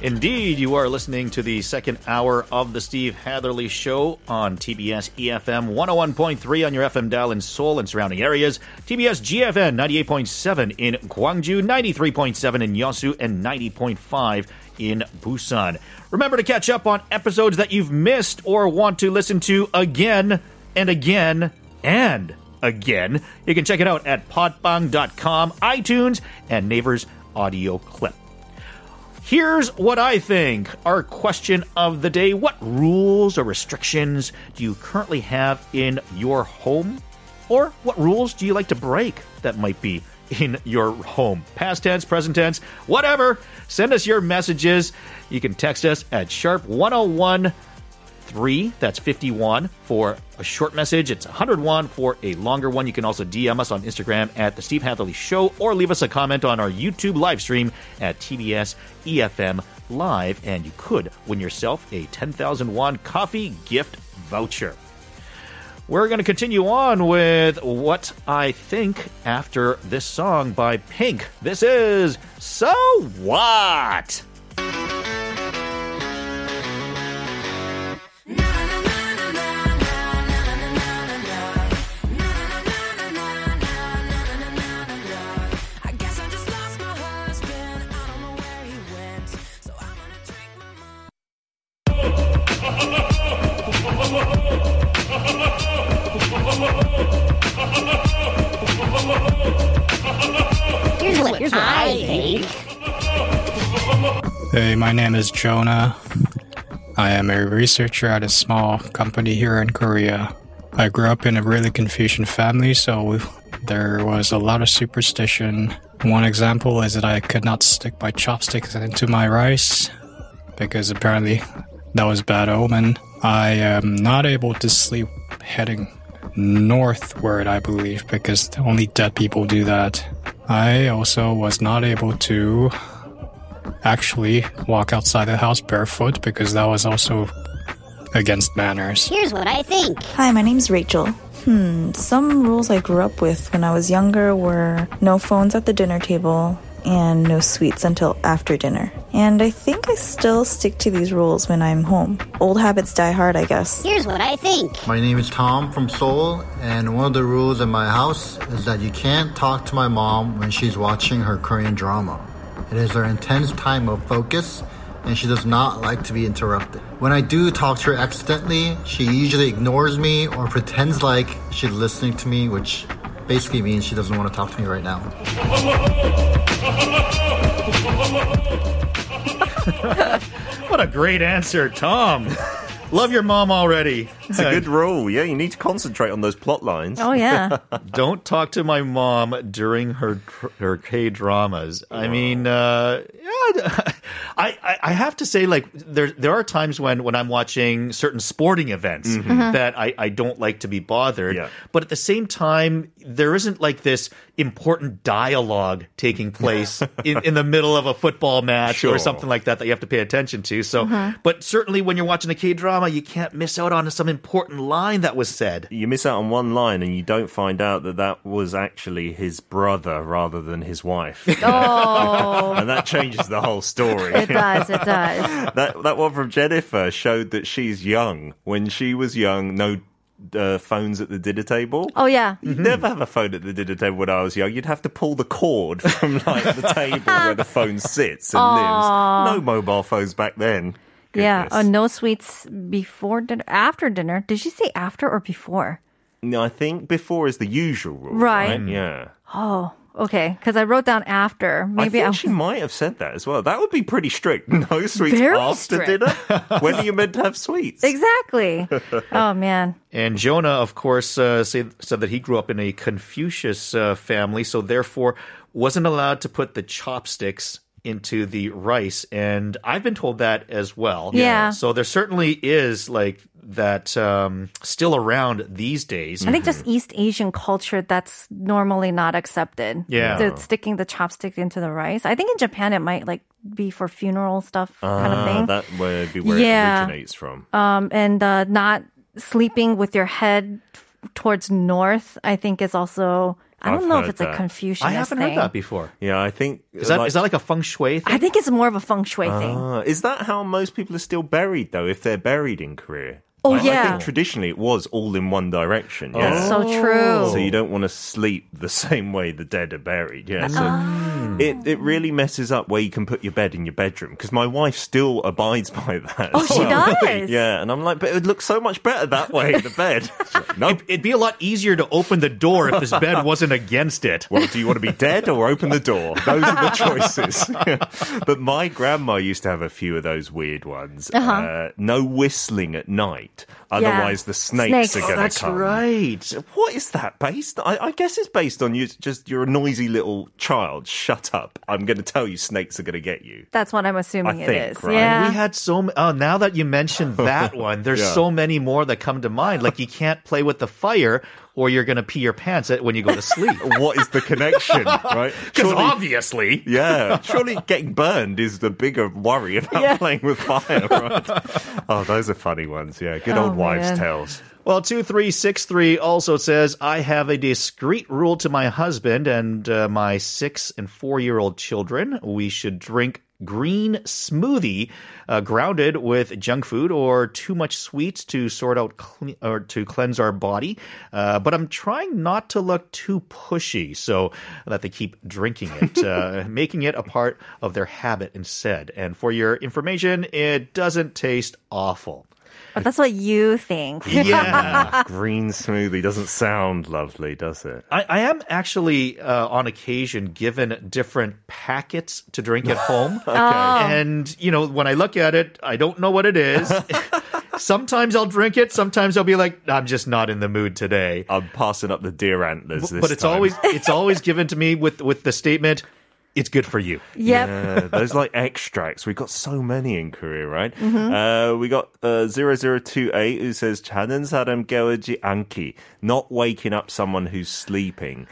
Indeed, you are listening to the second hour of the Steve Hatherley Show on TBS EFM 101.3 on your FM dial in Seoul and surrounding areas, TBS GFN 98.7 in Gwangju, 93.7 in Yeosu, and 90.5 in Busan. Remember to catch up on episodes that you've missed or want to listen to again and again and again. You can check it out at podbbang.com, iTunes, and Naver audio clip. Here's what I think. Our question of the day What rules or restrictions do you currently have in your home? Or what rules do you like to break that might be in your home? Past tense, present tense, whatever. Send us your messages. You can text us at sharp 101 3, that's 51 for a short message. It's 101 for a longer one. You can also DM us on Instagram at The Steve Hatherley Show or leave us a comment on our YouTube live stream at TBS EFM Live, and you could win yourself a 10,000 won coffee gift voucher. We're going to continue on with what I think after this song by Pink. This is So What? My name is Jonah. I am a researcher at a small company here in Korea. I grew up in a really Confucian family, so there was a lot of superstition. One example is that I could not stick my chopsticks into my rice because apparently that was bad omen. I am not able to sleep heading northward, I believe, because only dead people do that. I also was not able to actually walk outside the house barefoot because that was also against manners. Here's what I think. Hi, my name's Rachel. Hmm, some rules I grew up with when I was younger were no phones at the dinner table and no sweets until after dinner. And I think I still stick to these rules when I'm home. Old habits die hard, I guess. Here's what I think. My name is Tom from Seoul, and one of the rules in my house is that you can't talk to my mom when she's watching her Korean drama. It is her intense time of focus, and she does not like to be interrupted. When I do talk to her accidentally, she usually ignores me or pretends like she's listening to me, which basically means she doesn't want to talk to me right now. What a great answer, Tom. Love your mom already. It's a good rule. Yeah, you need to concentrate on those plot lines. Oh, yeah. Don't talk to my mom during her her K dramas. I mean, uh, yeah, I, I I have to say, like there there are times when when I'm watching certain sporting events Mhm. that I I don't like to be bothered. Yeah. But at the same time, there isn't like this important dialogue taking place in in the middle of a football match Sure. or something like that that you have to pay attention to. So, Mhm. but certainly when you're watching a K drama, you can't miss out on some important line that was said. You miss out on one line and you don't find out that that was actually his brother rather than his wife. Oh. and that changes the whole story. It does, it does. that that one from Jennifer showed that she's young. When she was young, no uh, phones at the dinner table. Oh, yeah. You'd never have a phone at the dinner table when I was young. You'd have to pull the cord from like the table where the phone sits and Aw. lives. No mobile phones back then. Yeah, goodness. uh, no sweets before dinner. After dinner. Did she say after or before? No, I think before is the usual rule. Right. Right. Yeah. Oh, okay. Because I wrote down after. Maybe I I, think she might have said that as well. That would be pretty strict. No sweets Very after strict. dinner. when are you meant to have sweets? exactly. oh man. And Jonah, of course, uh, said, said that he grew up in a Confucius uh, family, so therefore wasn't allowed to put the chopsticks into the rice. And I've been told that as well. Yeah. So there certainly is like that um, still around these days. I think just East Asian culture that's normally not accepted. Yeah. The sticking the chopstick into the rice. I think in Japan it might like be for funeral stuff kind of thing. That would be where Yeah. it originates from. um, and uh, not sleeping with your head towards north, I think is also. I don't I've know if heard it's a that. Confucianist I haven't thing. heard that before. Yeah, I think Is that is that like a feng shui thing? I think it's more of a feng shui thing. Ah, is that how most people are still buried though? If they're buried in Korea? Oh, I, I yeah. think traditionally it was all in one direction. Oh. Yeah. That's so true. So you don't want to sleep the same way the dead are buried. Yeah. So Ah. It, it really messes up where you can put your bed in your bedroom because my wife still abides by that. Oh, she well. does? Yeah. And I'm like, but it would look so much better that way, the bed. Nope. It'd be a lot easier to open the door if this bed wasn't against it. Well, do you want to be dead or open the door? Those are the choices. but my grandma used to have a few of those weird ones. Uh-huh. Uh, no whistling at night. Otherwise, the snakes, Snakes. are Oh, going to that's come. right. What is that based? I, I guess it's based on you. Just you're a noisy little child. Shut up! I'm going to tell you, snakes are going to get you. That's what I'm assuming I it think, is. right? Yeah. We had so m- oh now that you mentioned that one, there's Yeah. so many more that come to mind. Like you can't play with the fire, or you're gonna pee your pants when you go to sleep. What is the connection, right? Because obviously, Yeah, surely getting burned is the bigger worry about playing with fire, right? oh, those are funny ones. Yeah, good Oh, old wives' man. tales. Well, 2363 also says, I have a discreet rule to my husband and uh, my six and four year old children. We should drink green smoothie uh, grounded with junk food or too much sweets to sort out cle- or to cleanse our body. Uh, but I'm trying not to look too pushy so that they keep drinking it, uh, making it a part of their habit instead. And for your information, it doesn't taste awful. But that's what you think. Yeah. Green smoothie doesn't sound lovely, does it? I, I am actually, uh, on occasion, given different packets to drink at home. Oh. And, you know, when I look at it, I don't know what it is. sometimes I'll drink it. Sometimes I'll be like, I'm just not in the mood today. I'm passing up the deer antlers. This but it's time. always it's always given to me with with the statement, "It's good for you." Yep. Yeah, those like extracts. We've got so many in Korea, right? Mm-hmm. Uh, we got uh, 0028 who says 자는 사람 깨우지 않기. Not waking up someone who's sleeping.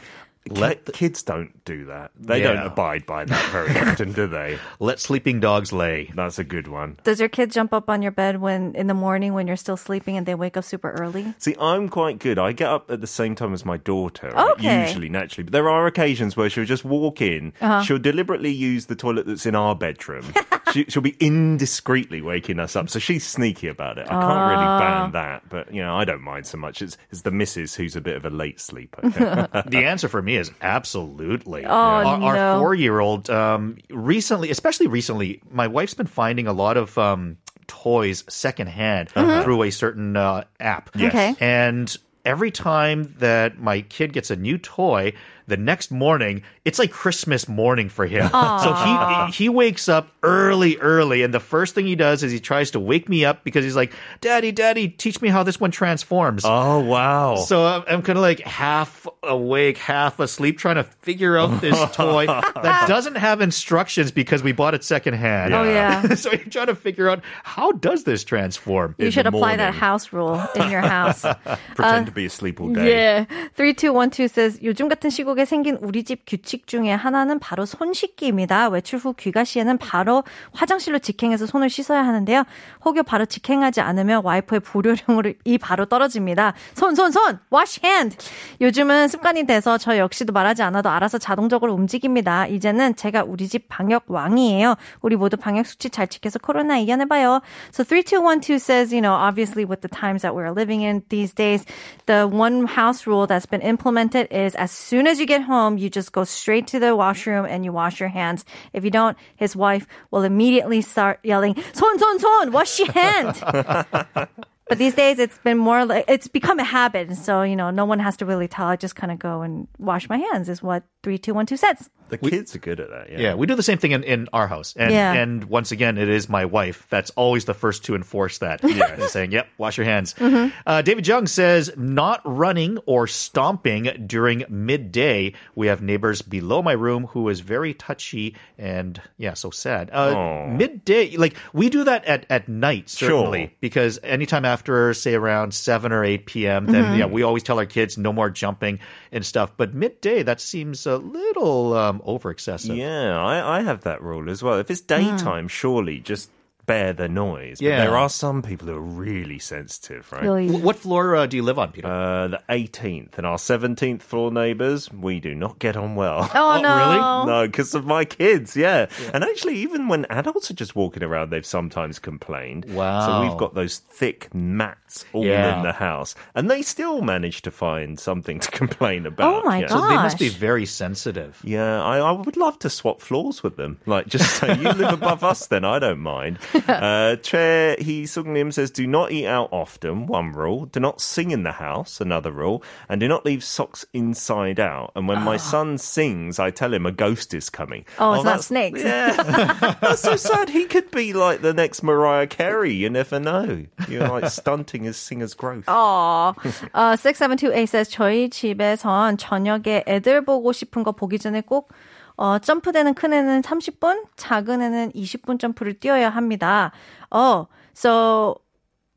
Let Ki- kids don't do that. They Yeah. don't abide by that very often, do they? Let sleeping dogs lay. That's a good one. Does your kid jump up on your bed when in the morning when you're still sleeping and they wake up super early? See, I'm quite good. I get up at the same time as my daughter, Okay. usually, naturally. But there are occasions where she'll just walk in. Uh-huh. She'll deliberately use the toilet that's in our bedroom. she, she'll be indiscreetly waking us up. So she's sneaky about it. I can't really Ah. ban that. But, you know, I don't mind so much. It's, it's the missus who's a bit of a late sleeper. the answer for me is absolutely. Oh, our, our no. four-year-old um, recently, especially recently, my wife's been finding a lot of um, toys secondhand through a certain uh, app. Yes. Okay. and every time that my kid gets a new toy. The next morning, it's like Christmas morning for him. So he he wakes up early, early, and the first thing he does is he tries to wake me up because he's like, "Daddy, Daddy, teach me how this one transforms." oh, wow. So I'm, I'm kind of like half awake, half asleep, trying to figure out this toy that doesn't have instructions because we bought it secondhand. Oh, yeah. so you're trying to figure out how does this transform? You In should the apply that morning. house rule in your house. Pretend to be asleep all day. Yeah. 3212 says 요즘 같은 시국에 생긴 우리 집 규칙 중에 하나는 바로 손 씻기입니다. 외출 후 귀가 시에는 바로 화장실로 직행해서 손을 씻어야 하는데요. 혹여 바로 직행하지 않으면 와이프의 불효령으로 이 바로 떨어집니다. 손, 손, 손! wash hand! 요즘은 습관이 돼서 저 역시도 말하지 않아도 알아서 자동적으로 움직입니다. 이제는 제가 우리 집 방역 왕이에요. 우리 모두 방역 수치 잘 지켜서 코로나 이겨내봐요. So 3212 says, you know, obviously with the times that we're living in these days, the one house rule that's been implemented is as soon as you get home, you just go straight to the washroom and you wash your hands. If you don't, his wife will immediately start yelling, "Son, son, son, wash your hand." But these days, it's been more like it's become a habit. So you know, no one has to really tell. I just kind of go and wash my hands. Is what three, two, one, two says. The kids are good at that. Yeah. Yeah, we do the same thing in, in our house. And Yeah. and once again, it is my wife that's always the first to enforce that. Yeah. saying, yep, wash your hands. Mhm. Uh, David Jung says, not running or stomping during midday. We have neighbors below my room who is very touchy and, yeah, so sad. Uh, midday, like, we do that at, at night, Sure. certainly, because anytime after, say, around 7 or 8 p.m., then, Mhm. yeah, we always tell our kids no more jumping and stuff. But midday, that seems a little um, over excessive. Yeah, I, I have that rule as well. If it's hmm. daytime, surely just bear the noise. But Yeah. there are some people who are really sensitive, right? Really? What floor uh, do you live on, Peter? Uh, the 18th and our 17th floor neighbours, we do not get on well. Oh, no. really? No, because of my kids, yeah. And actually, even when adults are just walking around, they've sometimes complained. Wow. So we've got those thick mats all Yeah. in the house, and they still manage to find something to complain about. Oh, my yeah. So they must be very sensitive. Yeah, I, I would love to swap floors with them. Like, just say, you live above us, then I don't mind. Uh, Che Hee Sung Lim says, do not eat out often, one rule. Do not sing in the house, another rule. And do not leave socks inside out. And when my son sings, I tell him a ghost is coming. Oh, it's not that's- snakes. Yeah. that's so sad. He could be like the next Mariah Carey. You never know. You're like stunting his singer's growth. 어, 어, 6728 says, 저희 집에선 저녁에 애들 보고 싶은 거 보기 전에 꼭 어, 점프되는 큰 애는 30분, 작은 애는 20분 점프를 뛰어야 합니다. Oh, so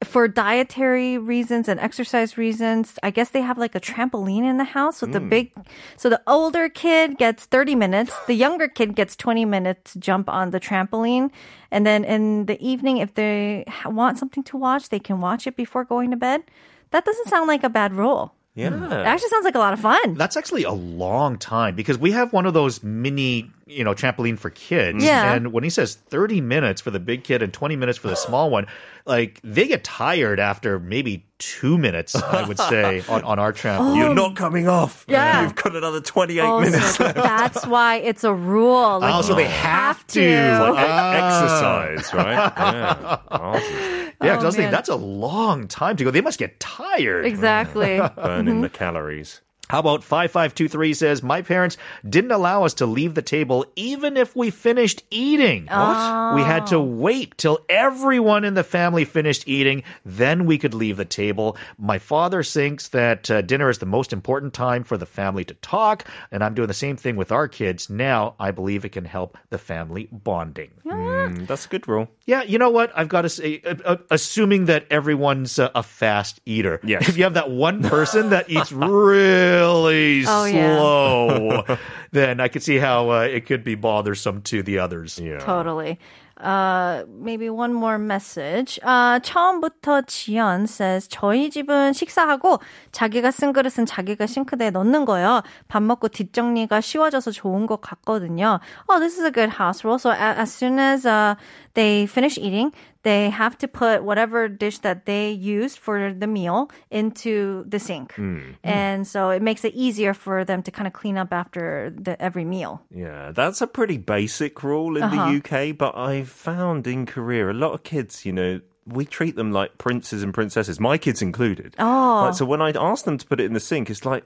for dietary reasons and exercise reasons, I guess they have like a trampoline in the house. So the big, so the older kid gets 30 minutes, the younger kid gets 20 minutes to jump on the trampoline. And then in the evening, if they ha- want something to watch, they can watch it before going to bed. That doesn't sound like a bad rule. Yeah. It actually sounds like a lot of fun. That's actually a long time because we have one of those mini, you know, trampoline for kids. Yeah. And when he says 30 minutes for the big kid and 20 minutes for the small one, like they get tired after maybe two minutes, I would say, on, on our trampoline. You're not coming off. Yeah. You've got another 28 Oh, minutes so that's why it's a rule. Like, Oh, so they you have to. to. Like Ah. exercise, right? Yeah. Awesome. Yeah, 'cause I was Oh, thinking that's a long time to go. They must get tired. Exactly. Burning mm-hmm. the calories. How about 5523 says, My parents didn't allow us to leave the table even if we finished eating. What? We had to wait till everyone in the family finished eating, then we could leave the table. My father thinks that uh, dinner is the most important time for the family to talk, and I'm doing the same thing with our kids. Now, I believe it can help the family bonding. Mm, that's a good rule. Yeah, you know what? I've got to say, uh, uh, assuming that everyone's uh, a fast eater. Yes. If you have that one person that eats really Oh, yeah. slow, then I could see how uh, it could be bothersome to the others. Yeah. Totally. Uh, maybe one more message. Uh, 처음부터 지연 says, 저희 집은 식사하고 자기가 쓴 그릇은 자기가 싱크대에 넣는 거예요. 밥 먹고 뒷정리가 쉬워져서 좋은 것 같거든요. Oh, this is a good house rule. So a- as soon as uh, they finish eating, they have to put whatever dish that they used for the meal into the sink. And so it makes it easier for them to kind of clean up after the, every meal. Yeah, that's a pretty basic rule in Uh-huh. the UK, but I've found in Korea a lot of kids, you know, we treat them like princes and princesses, my kids included. Oh. Like, so when I ask them to put it in the sink, it's like,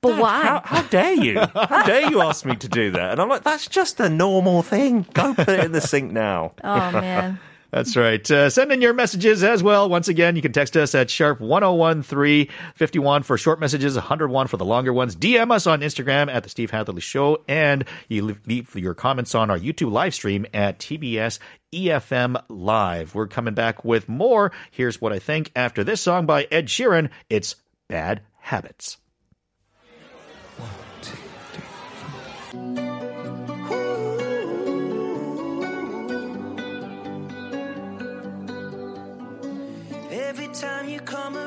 But "Dad, why? How, how dare you? How dare you ask me to do that? And I'm like, that's just a normal thing. Go put it in the sink now. Oh, man. That's right. Uh, send in your messages as well. Once again, you can text us at sharp 1013 51 for short messages, 101 for the longer ones. DM us on Instagram at The Steve Hatherley Show, and you leave, your comments on our YouTube live stream at TBS EFM Live. We're coming back with more. Here's what I think after this song by Ed Sheeran. It's Bad Habits. Come.